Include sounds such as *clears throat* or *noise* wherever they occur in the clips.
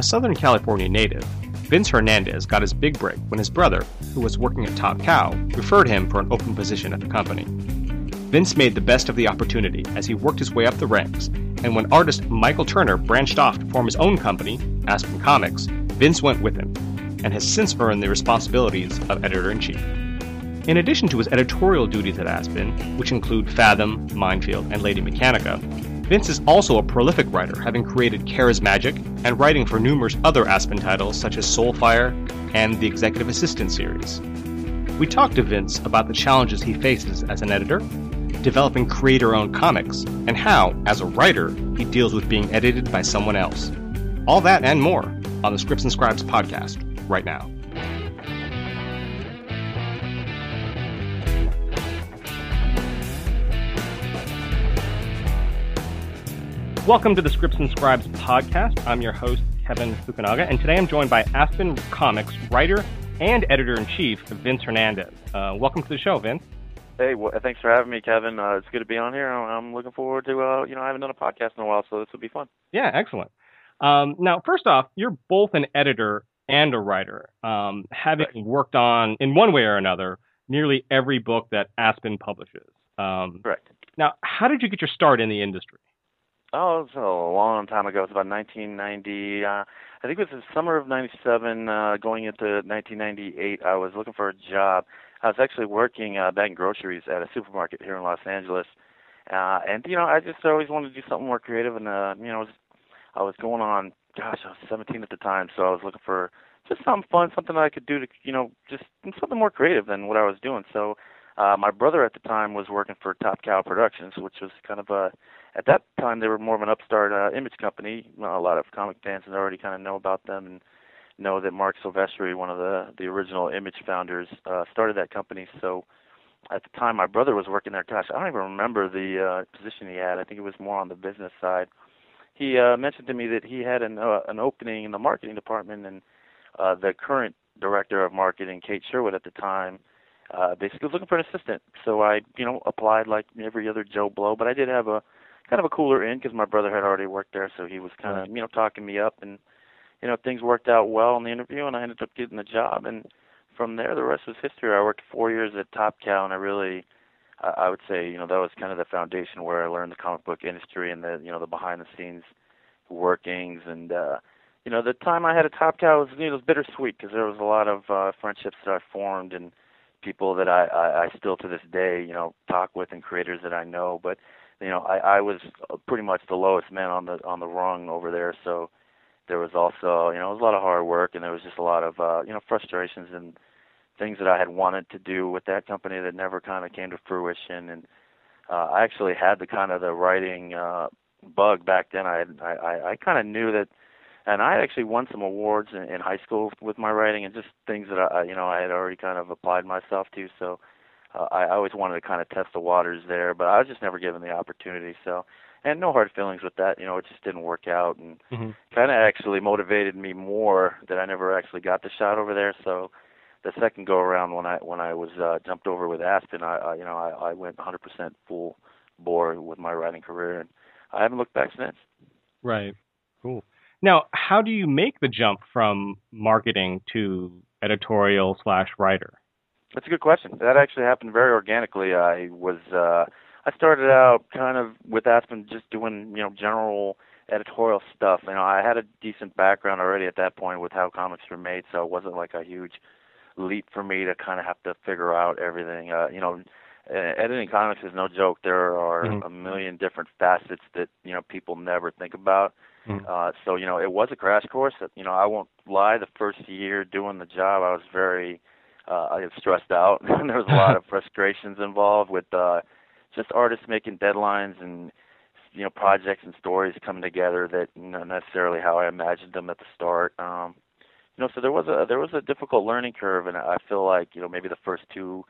A Southern California native, Vince Hernandez got his big break when his brother, who was working at Top Cow, referred him for an open position at the company. Vince made the best of the opportunity as he worked his way up the ranks, and when artist Michael Turner branched off to form his own company, Aspen Comics, Vince went with him, and has since earned the responsibilities of editor in chief. In addition to his editorial duties at Aspen, which include Fathom, Minefield, and Lady Mechanika, Vince is also a prolific writer, having created Charismagic and writing for numerous other Aspen titles such as Soulfire and the Executive Assistant series. We talked to Vince about the challenges he faces as an editor, developing creator owned comics, and how, as a writer, he deals with being edited by someone else. All that and more on the Scripts and Scribes podcast right now. Welcome to the Scripts and Scribes podcast. I'm your host, Kevin Fukunaga, and today I'm joined by Aspen Comics writer and editor in chief, Vince Hernandez. Uh, welcome to the show, Vince. Hey, well, thanks for having me, Kevin. Uh, it's good to be on here. I'm looking forward to, uh, you know, I haven't done a podcast in a while, so this will be fun. Yeah, excellent. Um, now, first off, you're both an editor and a writer, um, having right. worked on, in one way or another, nearly every book that Aspen publishes. Um, Correct. Now, how did you get your start in the industry? Oh, it was a long time ago. It was about 1990. Uh, I think it was the summer of '97, uh, going into 1998. I was looking for a job. I was actually working uh, bagging groceries at a supermarket here in Los Angeles, uh, and you know, I just always wanted to do something more creative. And uh, you know, I was going on. Gosh, I was 17 at the time, so I was looking for just something fun, something that I could do to, you know, just something more creative than what I was doing. So, uh, my brother at the time was working for Top Cow Productions, which was kind of a at that time they were more of an upstart uh, image company. Well, a lot of comic fans already kind of know about them and know that Marc Silvestri, one of the the original image founders, uh, started that company. So at the time my brother was working there. Gosh, I don't even remember the uh, position he had. I think it was more on the business side. He uh, mentioned to me that he had an uh, an opening in the marketing department, and uh, the current director of marketing, Kate Sherwood, at the time, uh, basically was looking for an assistant. So I, you know, applied like every other Joe Blow, but I did have a kind of a cooler in because my brother had already worked there, so he was kind of you know talking me up, and you know things worked out well in the interview, and I ended up getting the job, and from there the rest was history. I worked four years at Top Cow, and I really I would say you know that was kind of the foundation where I learned the comic book industry and the you know the behind the scenes workings and uh you know the time I had at Top Cow was you know, it was bittersweet because there was a lot of uh friendships that I formed and people that I, I I still to this day you know talk with and creators that I know but you know, I, I was pretty much the lowest man on the on the rung over there. So there was also, you know, it was a lot of hard work, and there was just a lot of, uh, you know, frustrations and things that I had wanted to do with that company that never kind of came to fruition. And uh, I actually had the kind of the writing uh, bug back then. I I I kind of knew that, and I actually won some awards in, in high school with my writing and just things that I, you know, I had already kind of applied myself to. So uh, I always wanted to kind of test the waters there, but I was just never given the opportunity. So, and no hard feelings with that. You know, it just didn't work out, and mm-hmm. kind of actually motivated me more that I never actually got the shot over there. So, the second go around when I when I was uh, jumped over with Aspen, I, I you know I, I went 100% full bore with my writing career, and I haven't looked back since. Right. Cool. Now, how do you make the jump from marketing to editorial slash writer? That's a good question. That actually happened very organically. I was uh I started out kind of with Aspen just doing, you know, general editorial stuff. You know, I had a decent background already at that point with how comics were made, so it wasn't like a huge leap for me to kind of have to figure out everything. Uh, you know, editing comics is no joke. There are mm-hmm. a million different facets that, you know, people never think about. Mm-hmm. Uh so, you know, it was a crash course. You know, I won't lie, the first year doing the job, I was very uh, I get stressed out, and *laughs* there was a lot of *laughs* frustrations involved with uh, just artists making deadlines and you know projects and stories coming together that not necessarily how I imagined them at the start. Um, you know, so there was a there was a difficult learning curve, and I feel like you know maybe the first two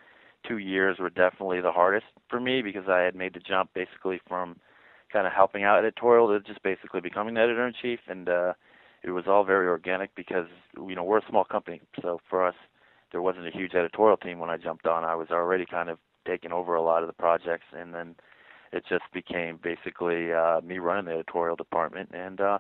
two years were definitely the hardest for me because I had made the jump basically from kind of helping out editorial to just basically becoming the editor in chief, and uh, it was all very organic because you know we're a small company, so for us there wasn't a huge editorial team when I jumped on. I was already kind of taking over a lot of the projects, and then it just became basically uh, me running the editorial department. And uh,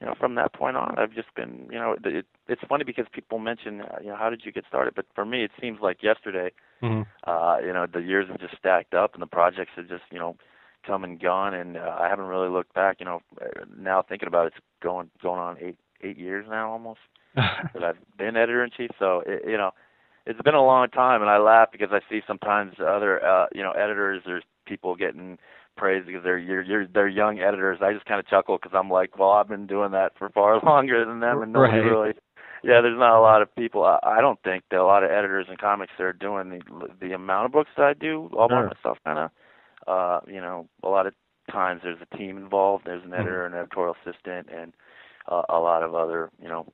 you know, from that point on, I've just been, you know, it, it's funny because people mention, uh, you know, how did you get started? But for me, it seems like yesterday. Mm-hmm. Uh, you know, the years have just stacked up, and the projects have just, you know, come and gone, and uh, I haven't really looked back. You know, now thinking about it, it's going going on eight eight years now almost *laughs* that I've been editor in chief. So it, you know, it's been a long time, and I laugh because I see sometimes other, uh, you know, editors. There's people getting praise because they're you're, you're they're young editors. I just kind of chuckle because I'm like, well, I've been doing that for far *laughs* longer than them, and nobody right. really. Yeah, there's not a lot of people. I, I don't think that a lot of editors in comics that are doing the the amount of books that I do all by sure. myself, kind of. Uh, you know, a lot of times there's a team involved. There's an Mm-hmm. editor, an editorial assistant, and uh, a lot of other, you know,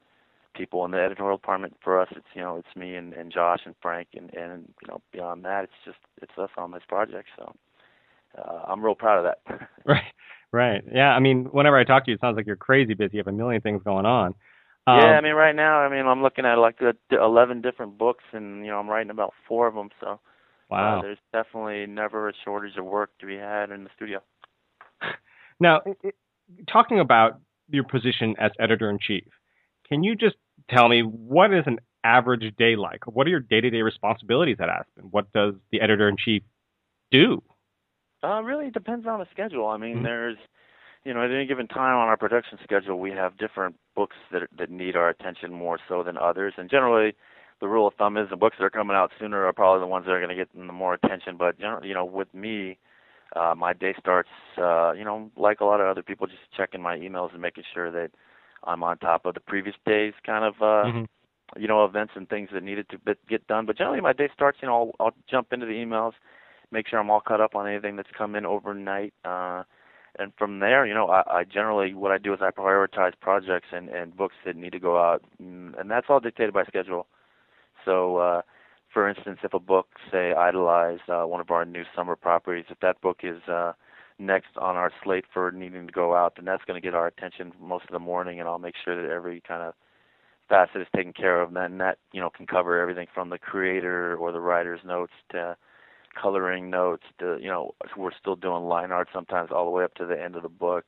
people in the editorial department. For us, it's you know, it's me and, and Josh and Frank, and and you know, beyond that, it's just it's us on this project. So uh, I'm real proud of that. *laughs* *laughs* Right. Right. Yeah. I mean, whenever I talk to you, it sounds like you're crazy busy. You have a million things going on. Um, yeah, I mean, right now, I mean, I'm looking at like uh, 11 different books, and you know, I'm writing about four of them. So wow. uh, there's definitely never a shortage of work to be had in the studio. *laughs* Now, it, talking about your position as editor in chief, can you just tell me what is an average day like? What are your day-to-day responsibilities at Aspen? What does the editor in chief do? Uh, really, it depends on the schedule. I mean, Mhm. there's, you know, at any given time on our production schedule, we have different books that that need our attention more so than others. And generally, the rule of thumb is the books that are coming out sooner are probably the ones that are going to get the more attention. But generally, you know, with me, uh, my day starts, uh, you know, like a lot of other people, just checking my emails and making sure that I'm on top of the previous day's kind of, uh, Mhm. you know, events and things that needed to get done. But generally, my day starts, you know, I'll, I'll jump into the emails, make sure I'm all caught up on anything that's come in overnight. Uh, and from there, you know, I, I generally what I do is I prioritize projects and, and books that need to go out, mm, and that's all dictated by schedule. So, uh, for instance, if a book, say, Idolize, uh, one of our new summer properties, if that book is uh, next on our slate for needing to go out, then that's going to get our attention most of the morning, and I'll make sure that every kind of facet is taken care of. And that, you know, can cover everything from the creator or the writer's notes to coloring notes to, you know, we're still doing line art sometimes all the way up to the end of the book.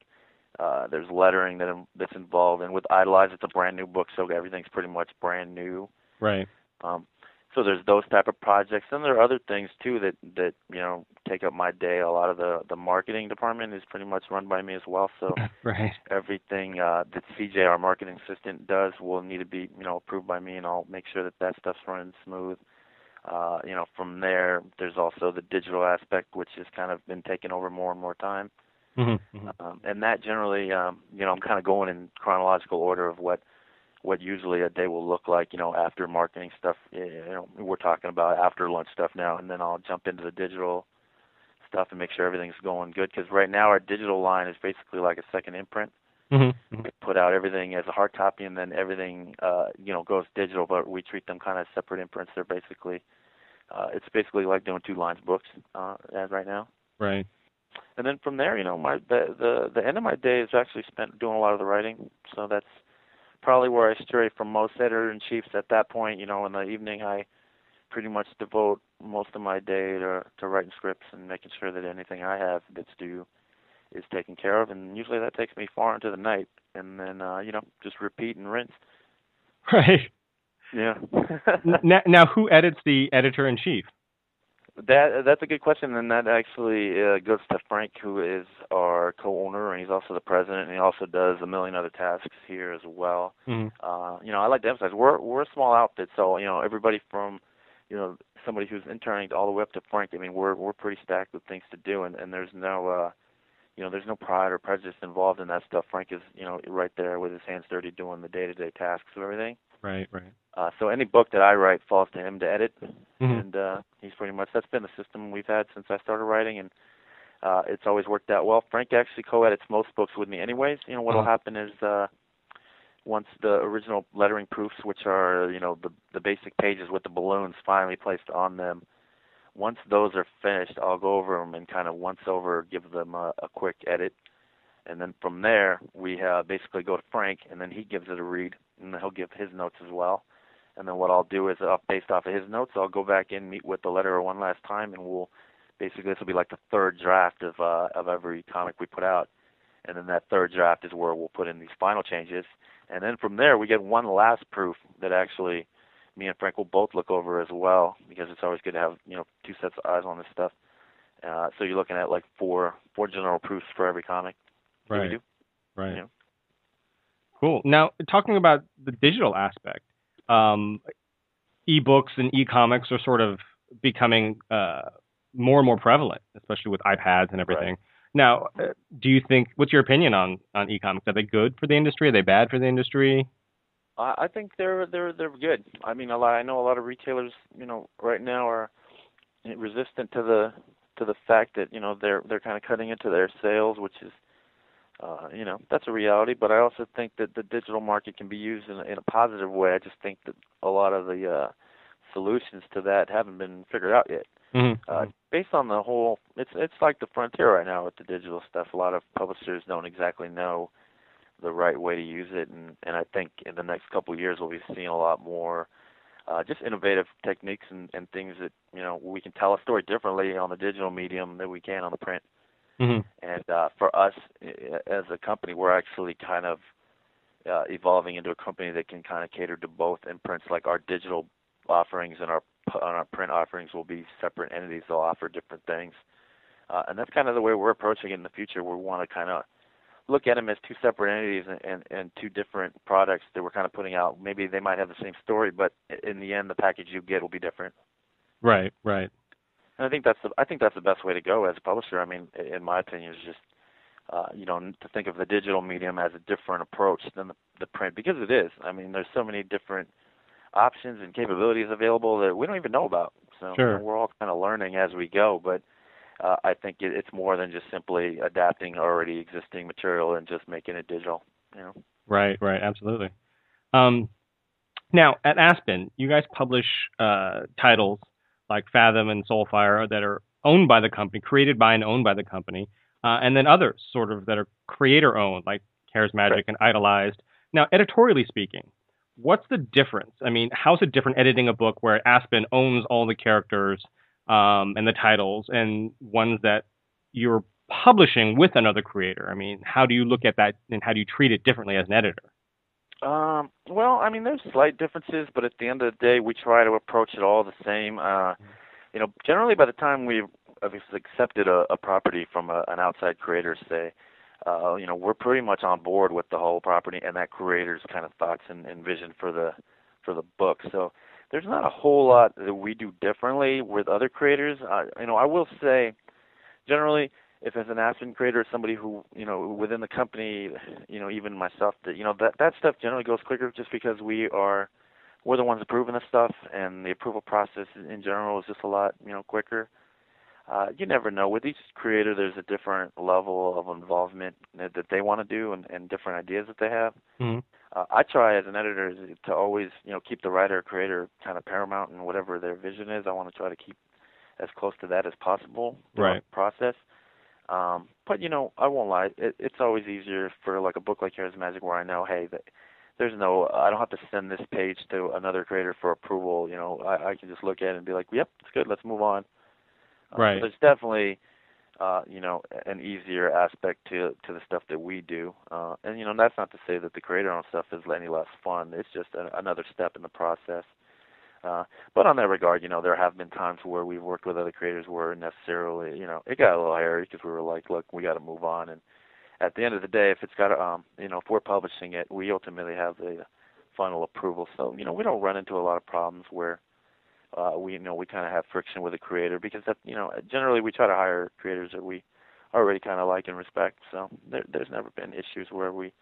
Uh, there's lettering that that's involved, and with Idolize, it's a brand new book, so everything's pretty much brand new. Right. Um, so there's those type of projects, and there are other things too that that you know take up my day. A lot of the the marketing department is pretty much run by me as well. So *laughs* right. everything uh, that CJ, our marketing assistant, does will need to be you know approved by me, and I'll make sure that that stuff's running smooth. Uh, you know, from there, there's also the digital aspect, which has kind of been taking over more and more time. Mm-hmm. Mm-hmm. Um, and that generally, um, you know, I'm kind of going in chronological order of what what usually a day will look like. You know, after marketing stuff. You know, we're talking about after lunch stuff now, and then I'll jump into the digital stuff and make sure everything's going good. Because right now our digital line is basically like a second imprint. Mm-hmm. We put out everything as a hard copy, and then everything, uh, you know, goes digital. But we treat them kind of separate imprints. They're basically, uh, it's basically like doing two lines books uh, as right now. Right. And then from there, you know, my the, the the end of my day is actually spent doing a lot of the writing. So that's probably where I stray from most editor in chiefs at that point. You know, in the evening, I pretty much devote most of my day to to writing scripts and making sure that anything I have that's due is taken care of. And usually that takes me far into the night. And then uh, you know, just repeat and rinse. *laughs* Right. Yeah. now, now, who edits the editor in chief? That that's a good question, and that actually uh, goes to Frank, who is our co-owner, and he's also the president, and he also does a million other tasks here as well. Mm-hmm. Uh, you know, I like to emphasize we're we're a small outfit, so you know everybody from you know somebody who's interning all the way up to Frank. I mean, we're we're pretty stacked with things to do, and and there's no uh, you know there's no pride or prejudice involved in that stuff. Frank is you know right there with his hands dirty doing the day-to-day tasks of everything. Right. Right. Uh, so any book that I write falls to him to edit, Mm-hmm. and uh, he's pretty much that's been the system we've had since I started writing, and uh, it's always worked out well. Frank actually co-edits most books with me, anyways. You know what'll Uh-huh. happen is uh, once the original lettering proofs, which are you know the the basic pages with the balloons finally placed on them, once those are finished, I'll go over them and kind of once over give them a, a quick edit, and then from there we uh, basically go to Frank, and then he gives it a read, and he'll give his notes as well. And then what I'll do is, uh, based off of his notes, I'll go back in, meet with the letterer one last time, and we'll basically this will be like the third draft of uh, of every comic we put out. and then that third draft is where we'll put in these final changes, and then from there we get one last proof that actually me and Frank will both look over as well because it's always good to have you know two sets of eyes on this stuff. Uh, so you're looking at like four four general proofs for every comic. Right. do. Right. Yeah. Cool. Now, talking about the digital aspect, um, ebooks and e-comics are sort of becoming uh, more and more prevalent, especially with iPads and everything. Right. Now, uh, do you think? What's your opinion on on e-comics? Are they good for the industry? Are they bad for the industry? I I think they're they're they're good. I mean, a lot. I know a lot of retailers, you know, right now are resistant to the to the fact that you know they're they're kind of cutting into their sales, which is, uh, you know, that's a reality. But I also think that the digital market can be used in, a- in a positive way. I just think that a lot of the uh, solutions to that haven't been figured out yet. Mm-hmm. Uh, based on the whole, it's it's like the frontier right now with the digital stuff. A lot of publishers don't exactly know the right way to use it, and and I think in the next couple of years we'll be seeing a lot more uh, just innovative techniques and, and things that you know we can tell a story differently on the digital medium than we can on the print. Mm-hmm. And uh, for us as a company, we're actually kind of uh, evolving into a company that can kind of cater to both imprints. Like our digital offerings and our and our print offerings will be separate entities. They'll offer different things, uh, and that's kind of the way we're approaching it in the future. We want to kind of look at them as two separate entities and, and, and two different products that we're kind of putting out. Maybe they might have the same story, but in the end, the package you get will be different. Right. Right. And I think that's the I think that's the best way to go as a publisher. I mean, in my opinion, is just uh, you know to think of the digital medium as a different approach than the, the print because it is. I mean, there's so many different options and capabilities available that we don't even know about. So Sure. we're all kind of learning as we go. But uh, I think it, it's more than just simply adapting already existing material and just making it digital. You know. Right, right, absolutely. Um, now, at Aspen, you guys publish uh, titles like Fathom and Soulfire that are owned by the company, created by and owned by the company, uh, and then others sort of that are creator owned, like Charismagic Right. and Idolized. Now, editorially speaking, what's the difference? I mean, how's it different editing a book where Aspen owns all the characters um, and the titles, and ones that you're publishing with another creator? I mean, how do you look at that and how do you treat it differently as an editor? Um, well, I mean, there's slight differences, but at the end of the day, we try to approach it all the same. Uh, you know, generally by the time we've accepted a, a property from a, an outside creator, say, uh, you know, we're pretty much on board with the whole property and that creator's kind of thoughts and, and vision for the for the book. So there's not a whole lot that we do differently with other creators. Uh, you know, I will say, generally, if as an Aspen creator, somebody who you know within the company, you know, even myself, that you know that that stuff generally goes quicker just because we are we're the ones approving the stuff, and the approval process in general is just a lot you know quicker. Uh, you never know. With each creator, there's a different level of involvement that, that they want to do, and, and different ideas that they have. Mhm. Uh, I try as an editor to always, you know, keep the writer or creator kind of paramount in whatever their vision is. I want to try to keep as close to that as possible Right. the process. Um, but you know, I won't lie. It, it's always easier for like a book like Charismagic, where I know, hey, that there's no, I don't have to send this page to another creator for approval. You know, I, I can just look at it and be like, yep, it's good. Let's move on. Uh, so Right. there's definitely, uh, you know, an easier aspect to to the stuff that we do. Uh, and you know, that's not to say that the creator owned stuff is any less fun. It's just a, another step in the process. Uh, but on that regard, you know, there have been times where we've worked with other creators where necessarily, you know, it got a little hairy because we were like, look, we got to move on. And at the end of the day, if it's got, um, you know, if we're publishing it, we ultimately have the final approval. So, you know, we don't run into a lot of problems where uh, we, you know, we kind of have friction with the creator because that, you know, generally we try to hire creators that we already kind of like and respect. So there, there's never been issues where we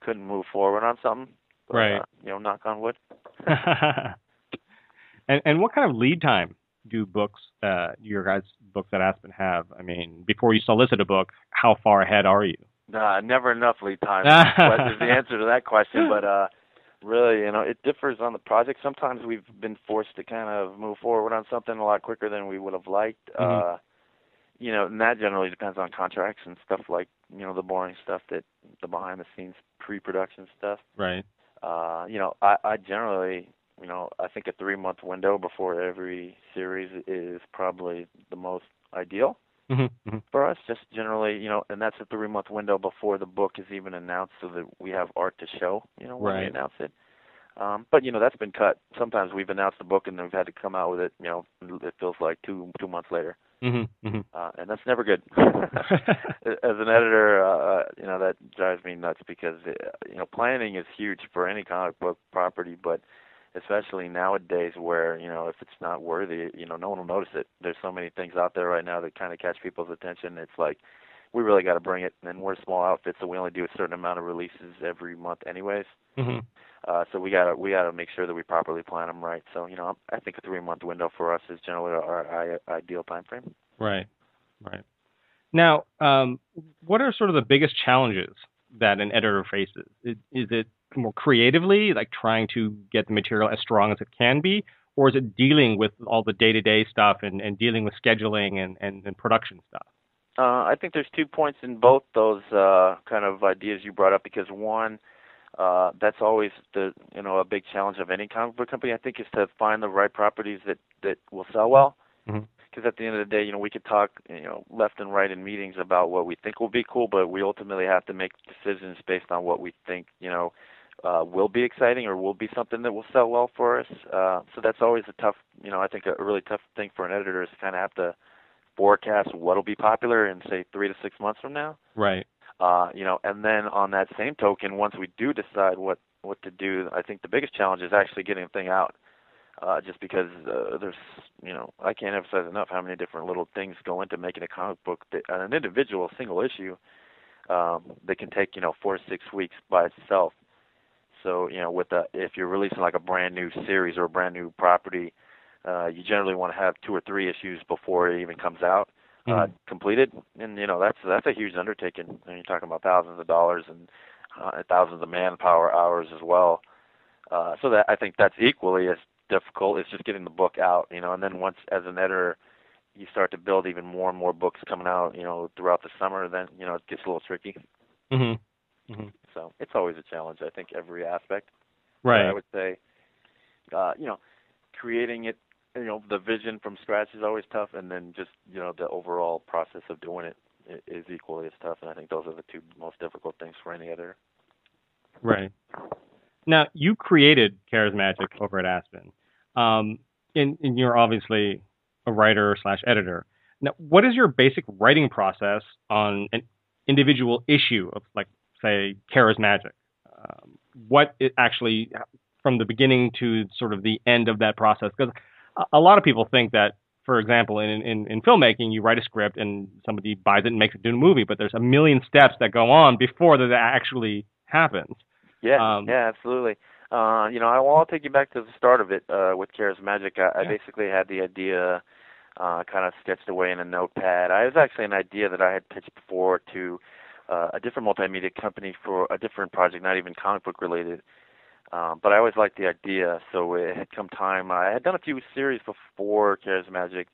couldn't move forward on something. But, Right. Uh, you know, knock on wood. *laughs* and and what kind of lead time do books, uh, your guys' books at Aspen have? I mean, before you solicit a book, how far ahead are you? Nah, never enough lead time. *laughs* Is the answer to that question. But uh, really, you know, it differs on the project. Sometimes we've been forced to kind of move forward on something a lot quicker than we would have liked. Mhm. Uh, you know, and that generally depends on contracts and stuff like you know the boring stuff that the behind the scenes pre-production stuff. Right. Uh, you know, I, I generally, you know, I think a three month window before every series is probably the most ideal. Mm-hmm. For us, just generally, you know, and that's a three month window before the book is even announced, so that we have art to show, you know, when we announce it. Um, but you know, that's been cut. Sometimes we've announced the book and then we've had to come out with it. You know, it feels like two two months later, Mm-hmm. Mm-hmm. uh, and that's never good. *laughs* As an editor, uh, you know, that drives me nuts because uh, you know, planning is huge for any comic book property, but especially nowadays where you know if it's not worthy you know no one will notice it there's so many things out there right now that kind of catch people's attention it's like we really got to bring it and we're a small outfit so we only do a certain amount of releases every month anyways mm-hmm. uh so we got to we got to make sure that we properly plan them right so you know i think a three month window for us is generally our, our ideal time frame Right. Right. Now, um, what are sort of the biggest challenges that an editor faces? Is, is it more creatively, like trying to get the material as strong as it can be, or is it dealing with all the day-to-day stuff and, and dealing with scheduling and, and, and production stuff? Uh, I think there's two points in both those uh, kind of ideas you brought up because one, uh, that's always the you know a big challenge of any comic book company. I think is to find the right properties that that will sell well. Mhm. Because at the end of the day, you know, we could talk you know left and right in meetings about what we think will be cool, but we ultimately have to make decisions based on what we think you know uh, will be exciting or will be something that will sell well for us. Uh, so that's always a tough, you know, I think a really tough thing for an editor is to kind of have to forecast what'll be popular in say three to six months from now. Right. Uh, you know, and then on that same token, once we do decide what what to do, I think the biggest challenge is actually getting the thing out. Uh, just because uh, there's, you know, I can't emphasize enough how many different little things go into making a comic book. That, an individual single issue um, that can take, you know, four to six weeks by itself. So, you know, with a, if you're releasing like a brand new series or a brand new property, uh, you generally want to have two or three issues before it even comes out uh, Mhm. completed, and you know that's that's a huge undertaking. And you're talking about thousands of dollars and uh, thousands of manpower hours as well. Uh, so that I think that's equally as difficult. It's just getting the book out, you know. And then once, as an editor, you start to build even more and more books coming out, you know, throughout the summer. Then you know it gets a little tricky. Mm-hmm. Mm-hmm. So it's always a challenge. I think every aspect. But Right. I would say, uh, you know, creating it, you know, the vision from scratch is always tough, and then just you know the overall process of doing it is equally as tough. And I think those are the two most difficult things for any editor. Right. Now, you created Charismagic over at Aspen, um, and, and you're obviously a writer slash editor. Now, what is your basic writing process on an individual issue of, like, say, Charismagic? Um, what it actually, from the beginning to sort of the end of that process? Because a lot of people think that, for example, in, in, in filmmaking, you write a script and somebody buys it and makes it into a movie, but there's a million steps that go on before that actually happens. Yeah, Um, yeah, absolutely. Uh, you know, I, well, I'll take you back to the start of it uh, with Charismagic. I, I Yeah. basically had the idea uh, kind of sketched away in a notepad. I was actually an idea that I had pitched before to uh, a different multimedia company for a different project, not even comic book related. Um, but I always liked the idea, so it had come time. I had done a few series before Charismagic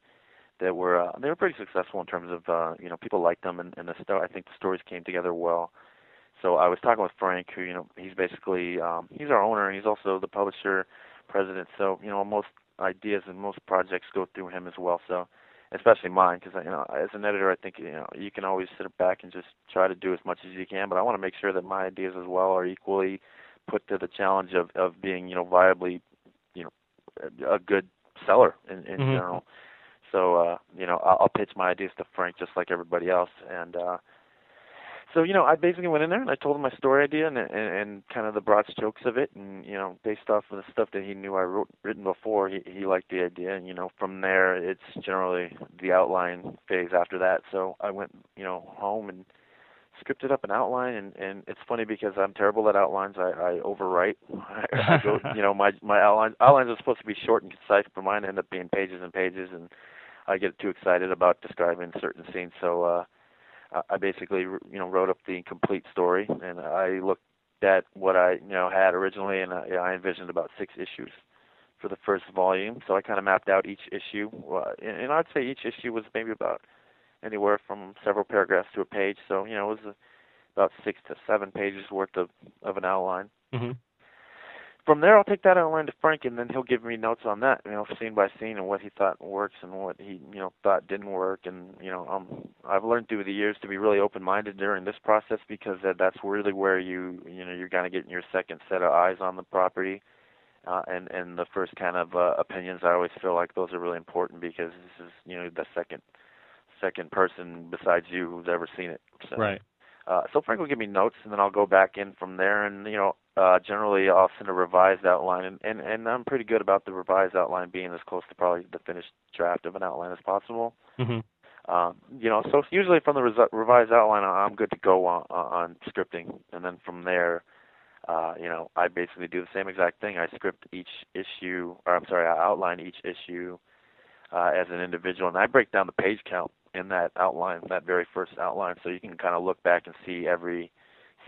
that were uh, they were pretty successful in terms of uh, you know people liked them and, and the sto- I think the stories came together well. So I was talking with Frank, who you know he's basically um, he's our owner and he's also the publisher president. So you know most ideas and most projects go through him as well. So especially mine, because you know as an editor, I think you know you can always sit back and just try to do as much as you can, but I want to make sure that my ideas as well are equally put to the challenge of of being you know viably you know a, good seller in, in Mhm. general. So uh, you know I'll, I'll pitch my ideas to Frank just like everybody else, and uh, so you know I basically went in there and I told him my story idea and, and and kind of the broad strokes of it, and you know based off of the stuff that he knew I wrote written before, he he liked the idea, and you know from there it's generally the outline phase after that. So I went you know home and scripted up an outline and and it's funny because I'm terrible at outlines. I I overwrite. I, *laughs* I go *laughs* you know my my outlines outlines are supposed to be short and concise, but mine end up being pages and pages, and I get too excited about describing certain scenes. So uh, I- basically you know wrote up the complete story, and I looked at what I you know had originally, and I, I envisioned about six issues for the first volume. So I kind of mapped out each issue, and, I'd say each issue was maybe about anywhere from several paragraphs to a page. So you know it was about six to seven pages worth of of an outline. hmm from there, I'll take that outline to Frank, and then he'll give me notes on that, you know, scene by scene, and what he thought works and what he, you know, thought didn't work. And you know, um, I've learned through the years to be really open-minded during this process because that, that's really where you, you know, you're kind of getting your second set of eyes on the property. Uh, and and the first kind of uh, opinions, I always feel like those are really important because this is you know the second second person besides you who's ever seen it. So, right. Uh, so Frank will give me notes, and then I'll go back in from there, and you know uh, generally I'll send a revised outline, and, and and I'm pretty good about the revised outline being as close to probably the finished draft of an outline as possible. Mm-hmm. Um, you know, so usually from the res- revised outline, I'm good to go on, on scripting, and then from there, uh, you know, I basically do the same exact thing. I script each issue, or I'm sorry, I outline each issue uh, as an individual, and I break down the page count in that outline, that very first outline, so you can kind of look back and see every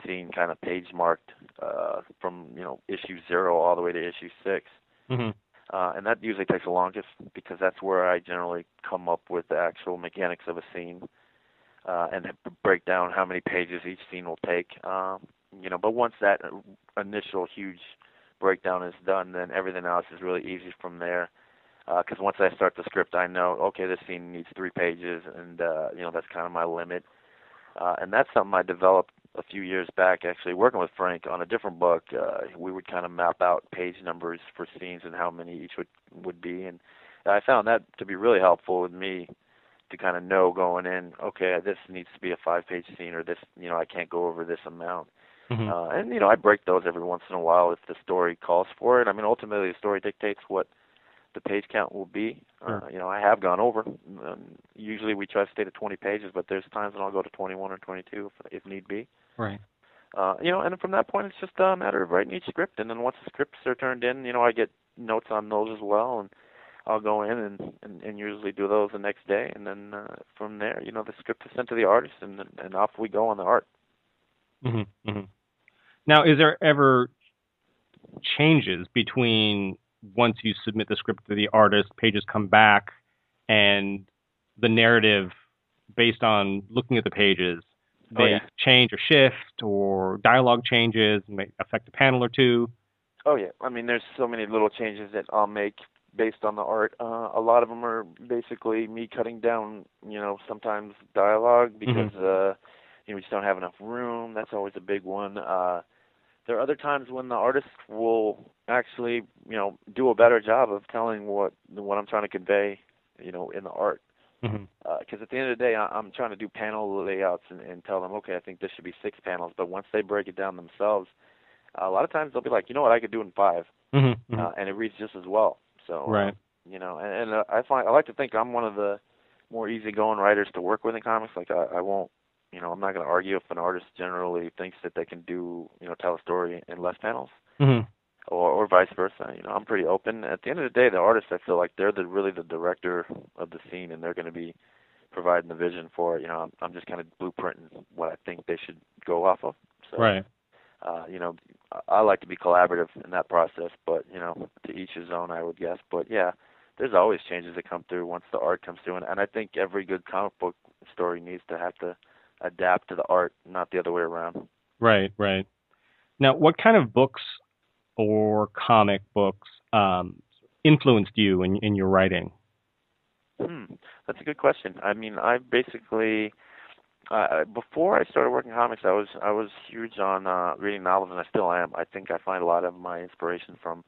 scene kind of page marked uh, from you know issue zero all the way to issue 6 mm-hmm. uh, and that usually takes the longest because that's where I generally come up with the actual mechanics of a scene uh, and break down how many pages each scene will take. Um, you know, but once that initial huge breakdown is done, then everything else is really easy from there. Because uh, once I start the script, I know okay, this scene needs three pages, and uh, you know that's kind of my limit. Uh, and that's something I developed a few years back, actually working with Frank on a different book. Uh, we would kind of map out page numbers for scenes and how many each would would be, and I found that to be really helpful with me to kind of know going in. Okay, this needs to be a five-page scene, or this, you know, I can't go over this amount. Mm-hmm. Uh, and you know, I break those every once in a while if the story calls for it. I mean, ultimately, the story dictates what the page count will be. Sure. Uh, you know, I have gone over. Um, usually, we try to stay to 20 pages, but there's times when I'll go to 21 or 22 if, if need be. Right. Uh, you know, and from that point, it's just a matter of writing each script, and then once the scripts are turned in, you know, I get notes on those as well, and I'll go in and and, and usually do those the next day, and then uh, from there, you know, the script is sent to the artist, and and off we go on the art. Mm-hmm. Mm-hmm. Now, is there ever changes between once you submit the script to the artist, pages come back, and the narrative based on looking at the pages they oh, yeah. change or shift or dialogue changes may affect a panel or two. Oh yeah. I mean there's so many little changes that i'll make based on the art. Uh a lot of them are basically me cutting down you know sometimes dialogue because mm-hmm. uh you know we just don't have enough room. That's always a big one. Uh there are other times when the artist will actually you know do a better job of telling what what i'm trying to convey you know in the art because mm-hmm. uh, at the end of the day, I, I'm trying to do panel layouts and, and tell them, okay, I think this should be six panels. But once they break it down themselves, uh, a lot of times they'll be like, you know what, I could do it in 5 mm-hmm. uh, and it reads just as well. So, right, um, you know, and, and uh, I find I like to think I'm one of the more easygoing writers to work with in comics. Like I, I won't, you know, I'm not going to argue if an artist generally thinks that they can do, you know, tell a story in less panels. Mm-hmm or or vice versa. You know, I'm pretty open. At the end of the day, the artists I feel like they're the really the director of the scene, and they're going to be providing the vision for it. You know, I'm, I'm just kind of blueprinting what I think they should go off of. So, right. Uh, you know, I, I like to be collaborative in that process, but you know, to each his own, I would guess. But yeah, there's always changes that come through once the art comes through, and, and I think every good comic book story needs to have to adapt to the art, not the other way around. Right, right. Now, what kind of books or comic books um, influenced you in, in your writing? Hmm, that's a good question. I mean, I basically uh, before I started working comics, I was I was huge on uh, reading novels, and I still am. I think I find a lot of my inspiration from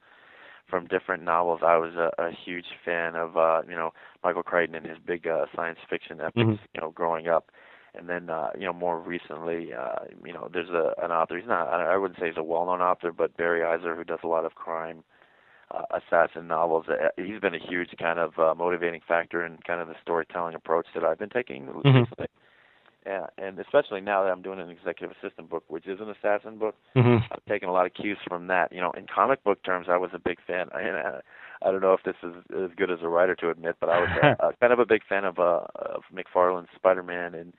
from different novels. I was a, a huge fan of uh, you know Michael Crichton and his big uh, science fiction epics. Mm-hmm. You know, growing up, and then uh, you know more recently, uh, you know, there's a an author. He's not I wouldn't say he's a well-known author, but Barry Eisler, who does a lot of crime uh, assassin novels. Uh, he's been a huge kind of uh, motivating factor in kind of the storytelling approach that I've been taking mm-hmm. recently. Yeah, and especially now that I'm doing an executive assistant book, which is an assassin book, mm-hmm. I've taken a lot of cues from that. You know, in comic book terms, I was a big fan. I, uh, I don't know if this is as good as a writer to admit, but I was uh, *laughs* kind of a big fan of uh, of McFarlane's Spider-Man and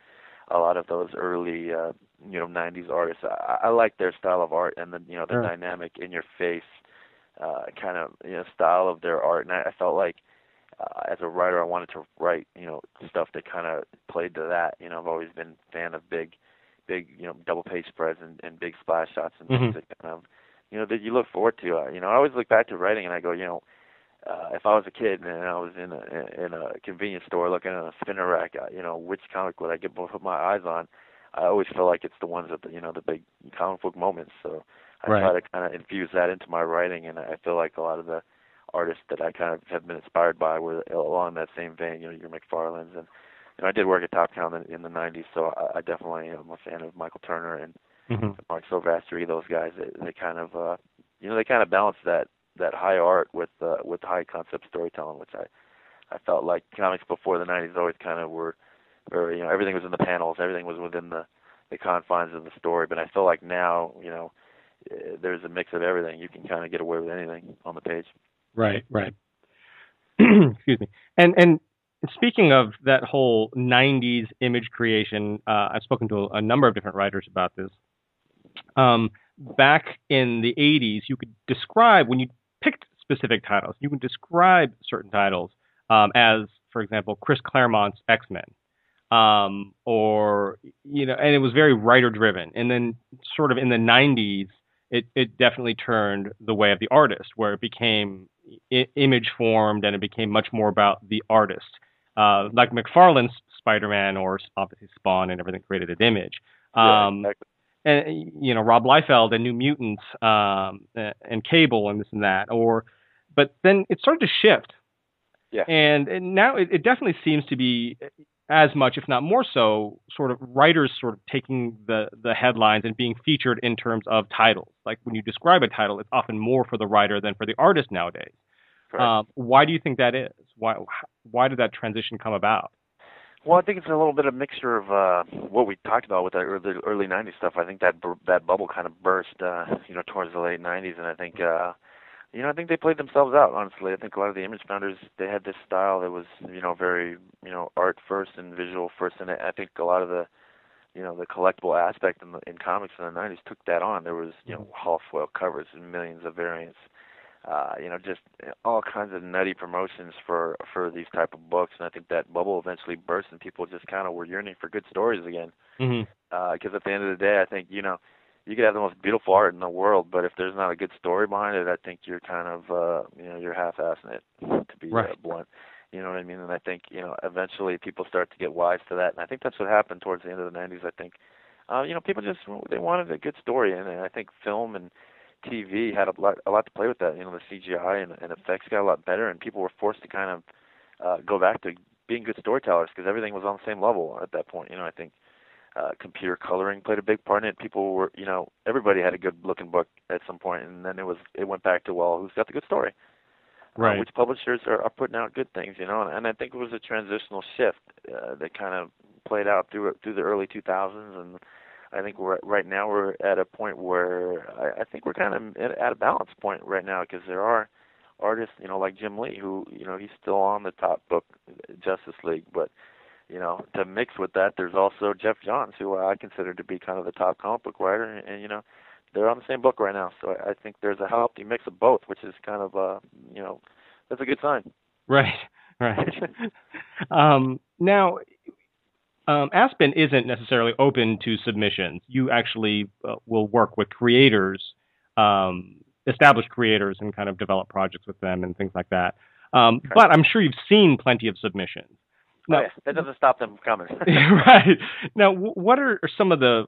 a lot of those early, uh, you know, '90s artists. I, I like their style of art and the you know the sure. dynamic in your face uh, kind of you know style of their art, and I, I felt like uh, as a writer, I wanted to write you know stuff that kind of played to that. You know, I've always been a fan of big, big you know double page spreads and, and big splash shots and mm-hmm. things that kind of you know that you look forward to. Uh, you know, I always look back to writing and I go, you know, uh, if I was a kid and I was in a in a convenience store looking at a spinner rack, uh, you know, which comic would I get put my eyes on? I always feel like it's the ones at the you know the big comic book moments. So I right. try to kind of infuse that into my writing, and I feel like a lot of the artists that I kind of have been inspired by were along that same vein. You know, your McFarlanes, and you know, I did work at Top Cow in, in the '90s, so I, I definitely am a fan of Michael Turner and mm-hmm. Marc Silvestri. Those guys, they, they kind of, uh, you know, they kind of balance that that high art with uh, with high concept storytelling, which I I felt like comics before the '90s always kind of were very, you know, everything was in the panels, everything was within the the confines of the story. But I feel like now, you know, uh, there's a mix of everything. You can kind of get away with anything on the page. Right, right. *clears throat* Excuse me. And and speaking of that whole '90s image creation, uh, I've spoken to a, a, number of different writers about this. Um, back in the '80s, you could describe when you picked specific titles, you can describe certain titles um, as, for example, Chris Claremont's X Men. Um, or you know, and it was very writer driven. And then, sort of in the '90s, it, it definitely turned the way of the artist, where it became I- image formed and it became much more about the artist. Uh, like McFarlane's Spider-Man or obviously Spawn and everything created an image. Um, yeah, exactly. And you know Rob Liefeld and New Mutants um, and Cable and this and that. Or, but then it started to shift. Yeah. And, and now it, it definitely seems to be as much, if not more so, sort of writers sort of taking the the headlines and being featured in terms of titles. Like when you describe a title, it's often more for the writer than for the artist nowadays. Um, why do you think that is? Why why did that transition come about? Well, I think it's a little bit of a mixture of uh, what we talked about with the early, early '90s stuff. I think that that bubble kind of burst, uh, you know, towards the late '90s, and I think uh, you know, I think they played themselves out. Honestly, I think a lot of the image founders they had this style that was, you know, very, you know, art first and visual first, and I think a lot of the, you know, the collectible aspect in the in comics in the '90s took that on. There was, you know, half foil covers and millions of variants. Uh, you know, just all kinds of nutty promotions for for these type of books, and I think that bubble eventually burst, and people just kind of were yearning for good stories again. Because mm-hmm. uh, at the end of the day, I think you know, you could have the most beautiful art in the world, but if there's not a good story behind it, I think you're kind of uh you know, you're half assing it to be right. uh, blunt. You know what I mean? And I think, you know, eventually people start to get wise to that. And I think that's what happened towards the end of the nineties, I think. Uh, you know, people just they wanted a good story and I think film and TV had a lot a lot to play with that. You know, the CGI and, and effects got a lot better and people were forced to kind of uh go back to being good storytellers because everything was on the same level at that point. You know, I think uh, computer coloring played a big part in it. People were, you know, everybody had a good looking book at some point, and then it was it went back to well, who's got the good story? Uh, right. Uh, which publishers are, are putting out good things, you know? And, and I think it was a transitional shift uh, that kind of played out through through the early 2000s, and I think right now we're at a point where I, I think we're kind of at, a balance point right now because there are artists, you know, like Jim Lee, who you know he's still on the top book, Justice League, but you know, to mix with that, there's also Geoff Johns, who I consider to be kind of the top comic book writer, and, and you know, they're on the same book right now. So I, I think there's a healthy mix of both, which is kind of, uh, you know, that's a good sign. Right, right. *laughs* um, now, um, Aspen isn't necessarily open to submissions. You actually uh, will work with creators, um, established creators, and kind of develop projects with them and things like that. Um. But I'm sure you've seen plenty of submissions. No, oh, yeah. that doesn't stop them from coming. *laughs* *laughs* right now, what are some of the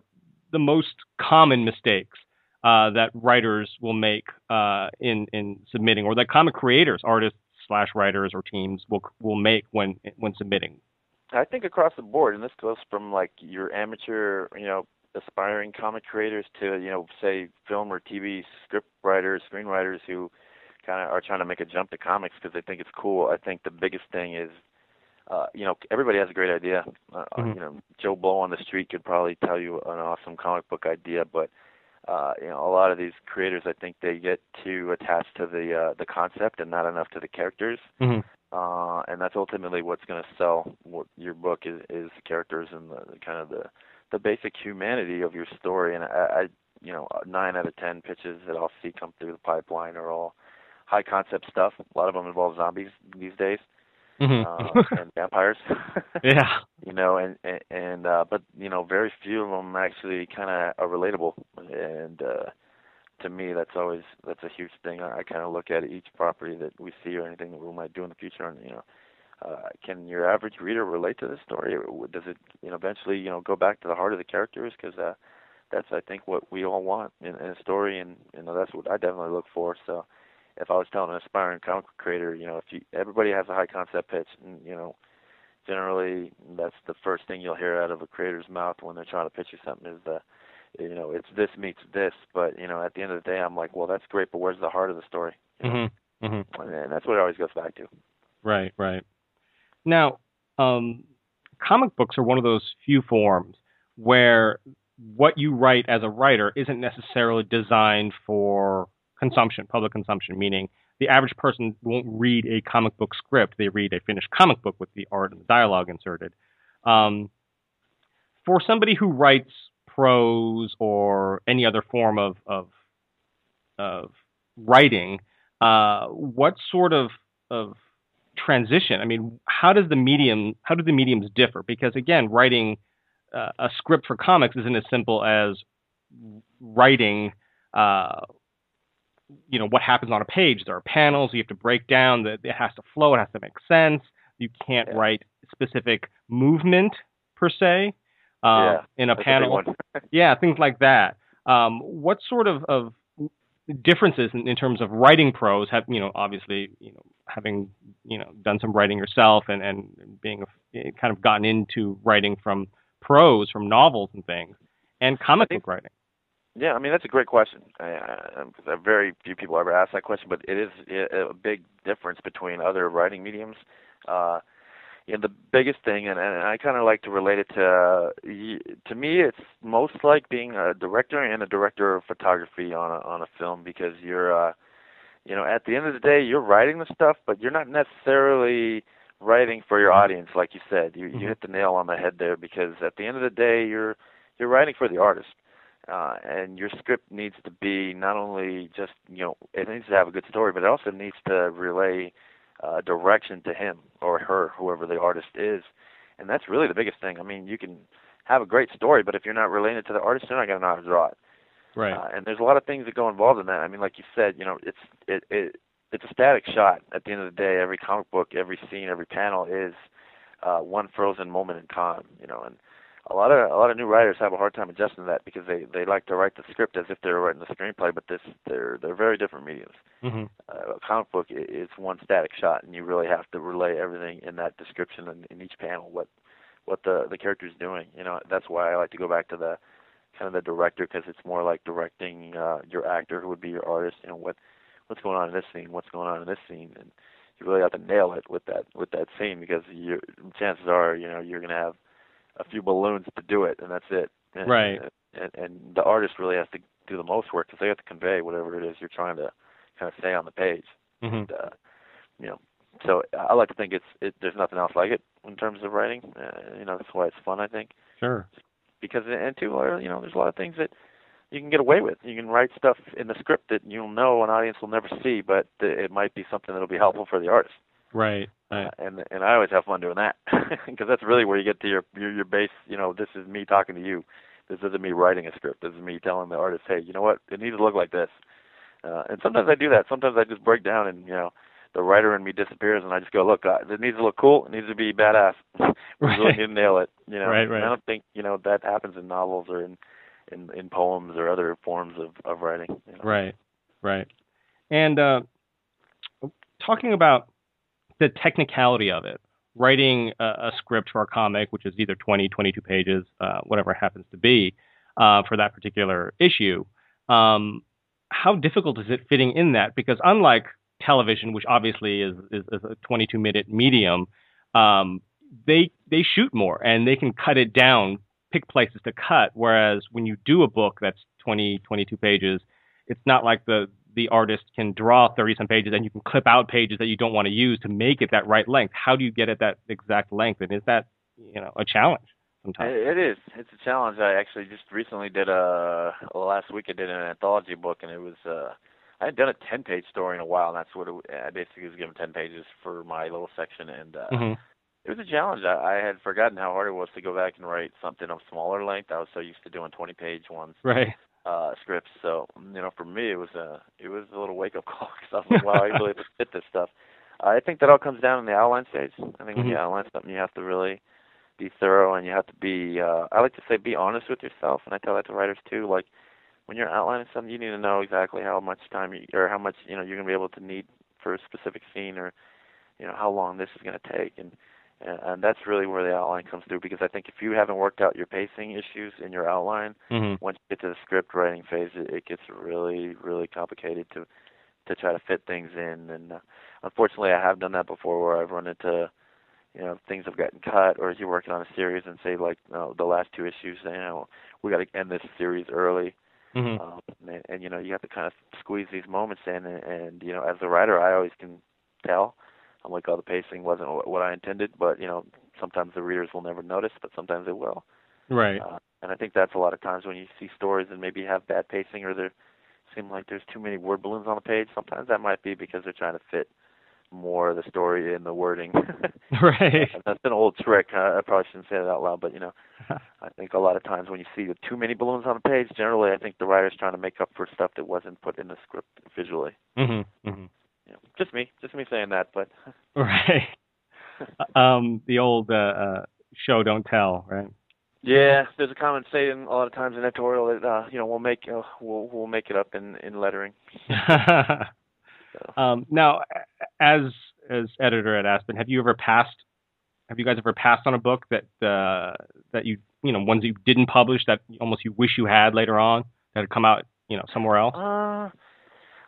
the most common mistakes uh, that writers will make uh, in in submitting, or that comic creators, artists slash writers or teams will will make when when submitting? I think across the board, and this goes from like your amateur, you know, aspiring comic creators to you know, say film or TV script writers, screenwriters who kind of are trying to make a jump to comics because they think it's cool. I think the biggest thing is uh, you know, everybody has a great idea. Uh, mm-hmm. You know, Joe Blow on the street could probably tell you an awesome comic book idea, but uh, you know, a lot of these creators, I think they get too attached to the uh, the concept and not enough to the characters. Mm-hmm. Uh, and that's ultimately what's going to sell what your book is, is the characters and the, the kind of the the basic humanity of your story. And I, I, you know, nine out of ten pitches that I'll see come through the pipeline are all high concept stuff. A lot of them involve zombies these days mm-hmm. uh, and vampires. *laughs* *laughs* yeah. You know, and and, and uh, but you know, very few of them actually kind of are relatable, and uh, to me, that's always that's a huge thing. I, I kind of look at each property that we see or anything that we might do in the future, and you know, uh, can your average reader relate to this story? Does it, you know, eventually, you know, go back to the heart of the characters? Because uh, that's, I think, what we all want in, in a story, and you know, that's what I definitely look for. So, if I was telling an aspiring comic creator, you know, if you everybody has a high concept pitch, and you know, generally that's the first thing you'll hear out of a creator's mouth when they're trying to pitch you something is the you know it's this meets this but you know at the end of the day i'm like well that's great but where's the heart of the story mm-hmm. Mm-hmm. and that's what it always goes back to right right now um, comic books are one of those few forms where what you write as a writer isn't necessarily designed for consumption public consumption meaning the average person won't read a comic book script. They read a finished comic book with the art and the dialogue inserted. Um, for somebody who writes prose or any other form of of, of writing, uh, what sort of of transition? I mean, how does the medium how do the mediums differ? Because again, writing uh, a script for comics isn't as simple as writing uh, you know what happens on a page. There are panels you have to break down. That it has to flow. It has to make sense. You can't yeah. write specific movement per se uh, yeah, in a panel. A *laughs* yeah, things like that. Um, what sort of, of differences in, in, terms of writing prose have you know obviously you know having you know done some writing yourself and and being a, kind of gotten into writing from prose from novels and things and comic book writing yeah, I mean that's a great question. I, I, very few people ever ask that question, but it is a big difference between other writing mediums. Uh, you know, the biggest thing, and, and I kind of like to relate it to, uh, to me, it's most like being a director and a director of photography on a on a film because you're, uh, you know, at the end of the day, you're writing the stuff, but you're not necessarily writing for your audience, like you said. You mm-hmm. you hit the nail on the head there because at the end of the day, you're you're writing for the artist uh, and your script needs to be not only just you know it needs to have a good story, but it also needs to relay uh, direction to him or her, whoever the artist is, and that's really the biggest thing. I mean, you can have a great story, but if you're not it to the artist, they're not going to know how to draw it. Right. Uh, and there's a lot of things that go involved in that. I mean, like you said, you know, it's it it it's a static shot. At the end of the day, every comic book, every scene, every panel is uh, one frozen moment in time. You know, and a lot of a lot of new writers have a hard time adjusting to that because they they like to write the script as if they're writing the screenplay, but this they're they're very different mediums. Mm-hmm. Uh, a comic book is one static shot, and you really have to relay everything in that description in, in each panel what what the the character's doing. You know, that's why I like to go back to the kind of the director because it's more like directing uh, your actor who would be your artist. You know what what's going on in this scene, what's going on in this scene, and you really have to nail it with that with that scene because you chances are you know you're going to have a few balloons to do it, and that's it. And, right. And, and the artist really has to do the most work because they have to convey whatever it is you're trying to kind of say on the page. Mm-hmm. And, uh, you know, so I like to think it's it, there's nothing else like it in terms of writing. Uh, you know, that's why it's fun. I think. Sure. Because and too, you know, there's a lot of things that you can get away with. You can write stuff in the script that you'll know an audience will never see, but it might be something that'll be helpful for the artist. Right. Right. Uh, and and I always have fun doing that *laughs* because that's really where you get to your, your your base. You know, this is me talking to you. This isn't me writing a script. This is me telling the artist, hey, you know what? It needs to look like this. Uh, and sometimes I do that. Sometimes I just break down and you know the writer in me disappears and I just go, look, uh, it needs to look cool. It needs to be badass. *laughs* we *laughs* right. really need to nail it. You know, right, right. And I don't think you know that happens in novels or in in, in poems or other forms of of writing. You know? Right, right. And uh, talking about the technicality of it. Writing a, a, script for a comic, which is either 20, 22 pages, uh, whatever it happens to be, uh, for that particular issue. Um, how difficult is it fitting in that? Because unlike television, which obviously is, is, is a 22 minute medium, um, they they shoot more and they can cut it down, pick places to cut. Whereas when you do a book that's 20, 22 pages, it's not like the the artist can draw 30 some pages and you can clip out pages that you don't want to use to make it that right length. How do you get it that exact length? And is that, you know, a challenge sometimes? It is. It's a challenge. I actually just recently did a, last week I did an anthology book and it was, uh, I had done a 10 page story in a while and that's what it, I basically was given 10 pages for my little section and, uh, mm-hmm. It was a challenge. I, I had forgotten how hard it was to go back and write something of smaller length. I was so used to doing 20 page ones. Right uh scripts. So you know, for me, it was a it was a little wake up call *laughs* because I was like, wow, I really have to fit this stuff. Uh, I think that all comes down in the outline stage. I think when you Mhm. outline something, you have to really be thorough and you have to be. uh I like to say, be honest with yourself, and I tell that to writers too. Like when you're outlining something, you need to know exactly how much time you, or how much you know you're gonna be able to need for a specific scene, or you know how long this is gonna take, and and, and that's really where the outline comes through. Because I think if you haven't worked out your pacing issues in your outline, Mm-hmm. once you get to the script writing phase, it, it gets really, really complicated to to try to fit things in. And uh, unfortunately, I have done that before, where I've run into you know things have gotten cut, or you're working on a series and say like no, the last two issues, you know, we got to end this series early. Mm-hmm. Um, and, and you know you have to kind of squeeze these moments in, and, and you know as a writer, I always can tell. I'm like, oh, the pacing wasn't what, I intended, but you know sometimes the readers will never notice, but sometimes they will. Right. Uh, and I think that's a lot of times when you see stories and maybe have bad pacing or there seem like there's too many word balloons on the page. Sometimes that might be because they're trying to fit more of the story in the wording. *laughs* right. that's an old trick. I probably shouldn't say that out loud, but you know, *laughs* I think a lot of times when you see too many balloons on the page, generally I think the writer's trying to make up for stuff that wasn't put in the script visually. mm-hmm. Mm-hmm. You know, just me, just me saying that, but *laughs* Right. um, the old uh, uh, show don't tell, right? Yeah, there's a common saying a lot of times in editorial that uh, you know we'll make uh, we'll we'll make it up in in lettering. So. *laughs* um, now, as as editor at Aspen, have you ever passed? Have you guys ever passed on a book that uh, that you you know ones that you didn't publish that almost you wish you had later on that had come out you know somewhere else? Uh,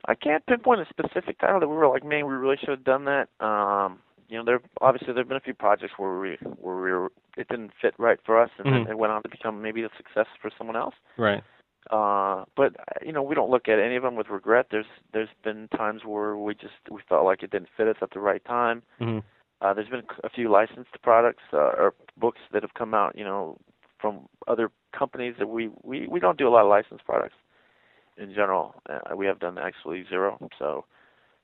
I can't pinpoint a specific title that we were like, man, we really should have done that. Um, you know, there obviously there've been a few projects where we where we were it didn't fit right for us, and Mhm. then it went on to become maybe a success for someone else. Right. Uh, but you know, we don't look at any of them with regret. There's there's been times where we just we felt like it didn't fit us at the right time. hmm Uh, there's been a few licensed products uh, or books that have come out, you know, from other companies that we we we don't do a lot of licensed products in general. Uh, we have done actually zero. So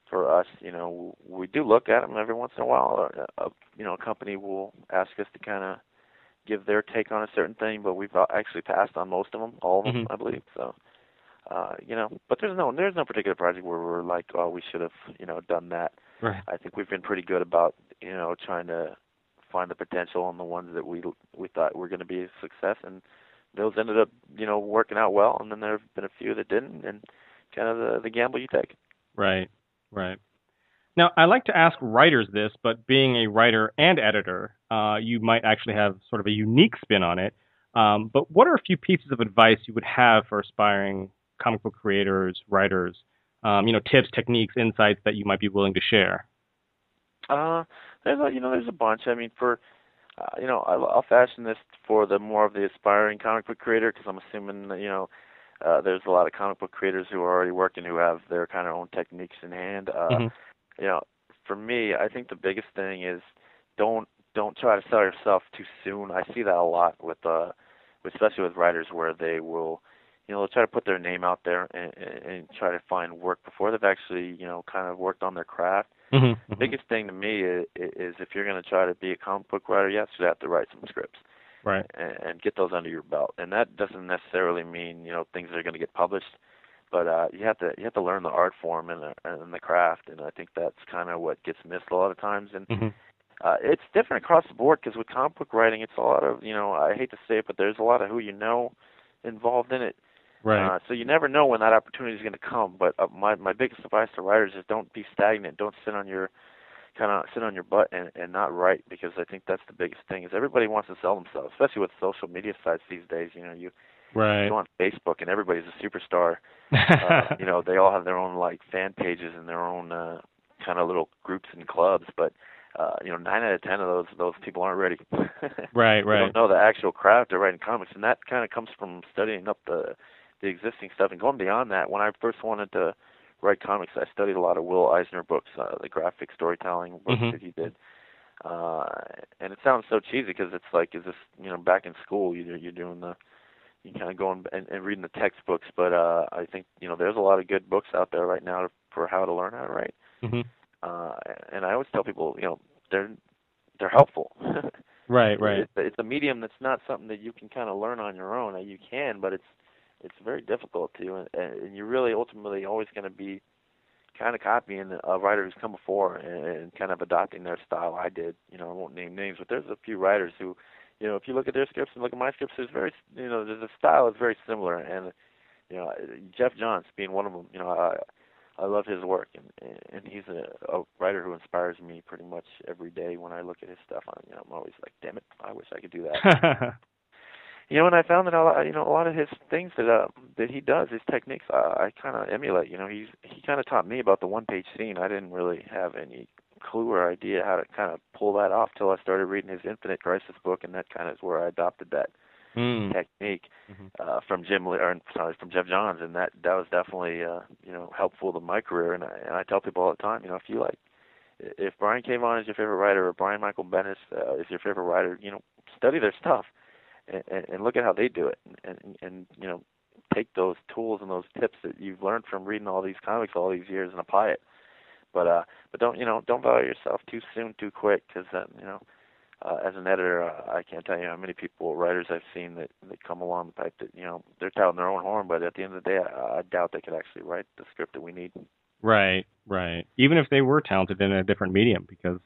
for us, you know, we do look at them every once in a while. A, a you know, a company will ask us to kind of give their take on a certain thing, but we've uh, actually passed on most of them, all of them, Mhm. I believe. So. Uh, you know, but there's no there's no particular project where we're like, oh, we should have, you know, done that. Right. I think we've been pretty good about you know trying to find the potential on the ones that we we thought were going to be a success, and those ended up you know working out well, and then there have been a few that didn't, and kind of the the gamble you take. Right. Right. Now, I like to ask writers this, but being a writer and editor, uh, you might actually have sort of a unique spin on it. Um, but what are a few pieces of advice you would have for aspiring comic book creators, writers? Um, you know, tips, techniques, insights that you might be willing to share. Uh, there's a you know there's a bunch. I mean, for uh, you know I'll, I'll fashion this for the more of the aspiring comic book creator because I'm assuming that, you know uh, there's a lot of comic book creators who are already working who have their kind of own techniques in hand. Uh, Mhm. You know, for me, I think the biggest thing is don't don't try to sell yourself too soon. I see that a lot with uh, especially with writers where they will you know, they'll try to put their name out there and, and, and try to find work before they've actually, you know, kind of worked on their craft. Mm-hmm. Biggest thing to me is, is if you're going to try to be a comic book writer, yes, you have to write some scripts Right. and, and get those under your belt. And that doesn't necessarily mean you know things that are going to get published, but uh, you have to you have to learn the art form and the, and the craft. And I think that's kind of what gets missed a lot of times. And Mm-hmm. uh, it's different across the board because with comic book writing, it's a lot of you know I hate to say it, but there's a lot of who you know involved in it. Right. Uh, so you never know when that opportunity is going to come. But uh, my my biggest advice to writers is don't be stagnant. Don't sit on your kind of sit on your butt and and not write because I think that's the biggest thing. Is everybody wants to sell themselves, especially with social media sites these days. You know, you right. go on Facebook and everybody's a superstar. *laughs* Uh, you know, they all have their own like fan pages and their own uh, kind of little groups and clubs, but. Uh, you know, nine out of ten of those those people aren't ready. *laughs* right. They Right. don't know the actual craft of writing comics, and that kind of comes from studying up the the existing stuff and going beyond that. When I first wanted to write comics, I studied a lot of Will Eisner books, uh, the graphic storytelling books Mhm. that he did. Uh, and it sounds so cheesy because it's like, is this you know back in school? You're you're doing the you kind of going and, and reading the textbooks, but uh, I think you know there's a lot of good books out there right now for how to learn how to write. Mm-hmm. Uh, and I always tell people, you know, they're they're helpful. *laughs* Right. Right. It's, it's a medium that's not something that you can kind of learn on your own. You can, but it's it's very difficult to, and, and you're really ultimately always going to be kind of copying a writer who's come before and, and kind of adopting their style. I did, you know, I won't name names, but there's a few writers who, you know, if you look at their scripts and look at my scripts, there's very, you know, the style is very similar, and you know, Geoff Johns being one of them, you know, I I love his work, and and he's a, a writer who inspires me pretty much every day when I look at his stuff. I'm you know, I'm always like, damn it, I wish I could do that. *laughs* you know, and I found that a lot, you know, a lot of his things that uh, that he does, his techniques, I, I kind of emulate. You know, he's he kind of taught me about the one-page scene. I didn't really have any clue or idea how to kind of pull that off till I started reading his Infinite Crisis book, and that kind of is where I adopted that mm. technique mm-hmm. uh, from Jim or sorry, from Geoff Johns, and that that was definitely uh, you know helpful to my career. And I, and I tell people all the time, you know, if you like, if Brian K. Vaughan is your favorite writer, or Brian Michael Bendis uh, is your favorite writer, you know, study their stuff and, and, look at how they do it, and, and and you know, take those tools and those tips that you've learned from reading all these comics all these years and apply it. But uh, but don't you know, don't value yourself too soon, too quick, because uh, you know uh, as an editor, uh, I can't tell you how many people, writers I've seen that that come along the pipe that you know they're touting their own horn, but at the end of the day, I, I doubt they could actually write the script that we need. Right, right. Even if they were talented in a different medium, because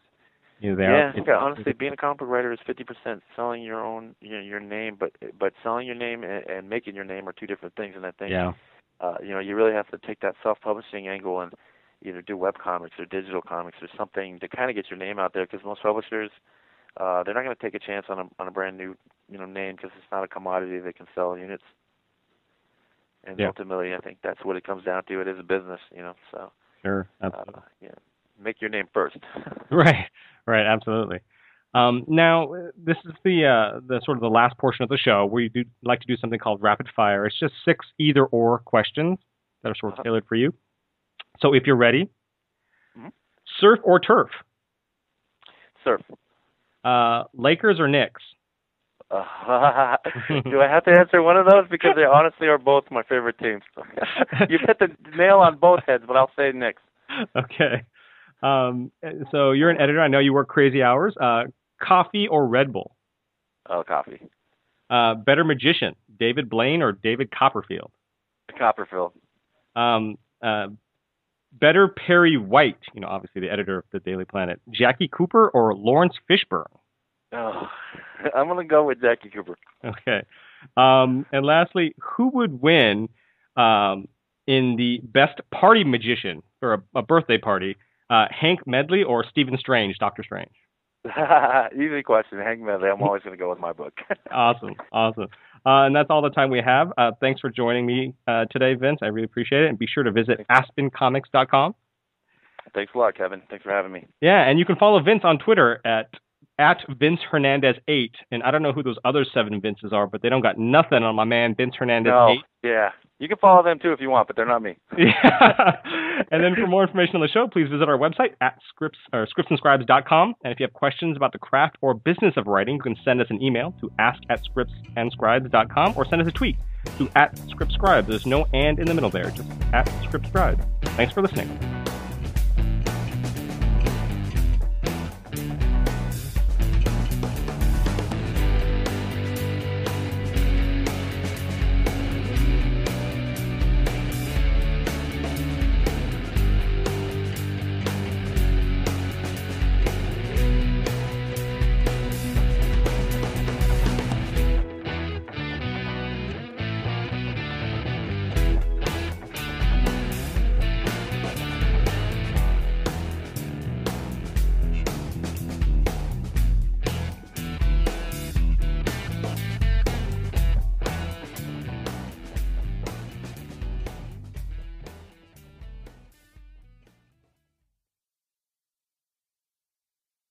you know they yeah, are. Yeah, honestly, being a comic book writer is fifty percent selling your own you know, your name, but but selling your name and, and making your name are two different things. And I think, yeah. uh, you know, you really have to take that self-publishing angle and either do web comics or digital comics or something to kind of get your name out there, because most publishers uh, they're not going to take a chance on a on a brand new you know name because it's not a commodity they can sell units. And yeah. ultimately, I think that's what it comes down to. It is a business, you know. So sure, absolutely. Uh, yeah, make your name first. *laughs* right, right, absolutely. Um, now, this is the uh, the sort of the last portion of the show where you do like to do something called rapid fire. It's just six either or questions that are sort of uh-huh. tailored for you. So, if you're ready, mm-hmm. surf or turf? Surf. Uh, Lakers or Knicks? Uh, *laughs* do I have to answer one of those? Because they honestly are both my favorite teams. *laughs* You've hit the nail on both heads, but I'll say Knicks. Okay. Um, so you're an editor. I know you work crazy hours. Uh, coffee or Red Bull? Oh, coffee. Uh, better magician, David Blaine or David Copperfield? Copperfield. Um, uh, better Perry White, you know, obviously the editor of the Daily Planet, Jackie Cooper or Laurence Fishburne? Oh, *laughs* I'm going to go with Jackie Cooper. Okay. Um, and lastly, who would win um, in the best party magician or a, a birthday party, uh, Hank Medley or Stephen Strange, Doctor Strange? *laughs* Easy question, Hank Medley. I'm always going to go with my book. *laughs* awesome, awesome. Uh, and that's all the time we have. Uh, thanks for joining me uh, today, Vince. I really appreciate it. And be sure to visit aspencomics.com. Thanks a lot, Kevin. Thanks for having me. Yeah, and you can follow Vince on Twitter at at Vince Hernandez eight. And I don't know who those other seven Vinces are, but they don't got nothing on my man Vince Hernandez no. eight. Yeah, you can follow them too if you want, but they're not me. *laughs* yeah. and then for more information on the show, please visit our website at scripts or scriptsandscribes.com. And if you have questions about the craft or business of writing, you can send us an email to ask at scriptsandscribes.com or send us a tweet to at scriptscribes. There's no and in the middle there, just at scriptscribes. Thanks for listening.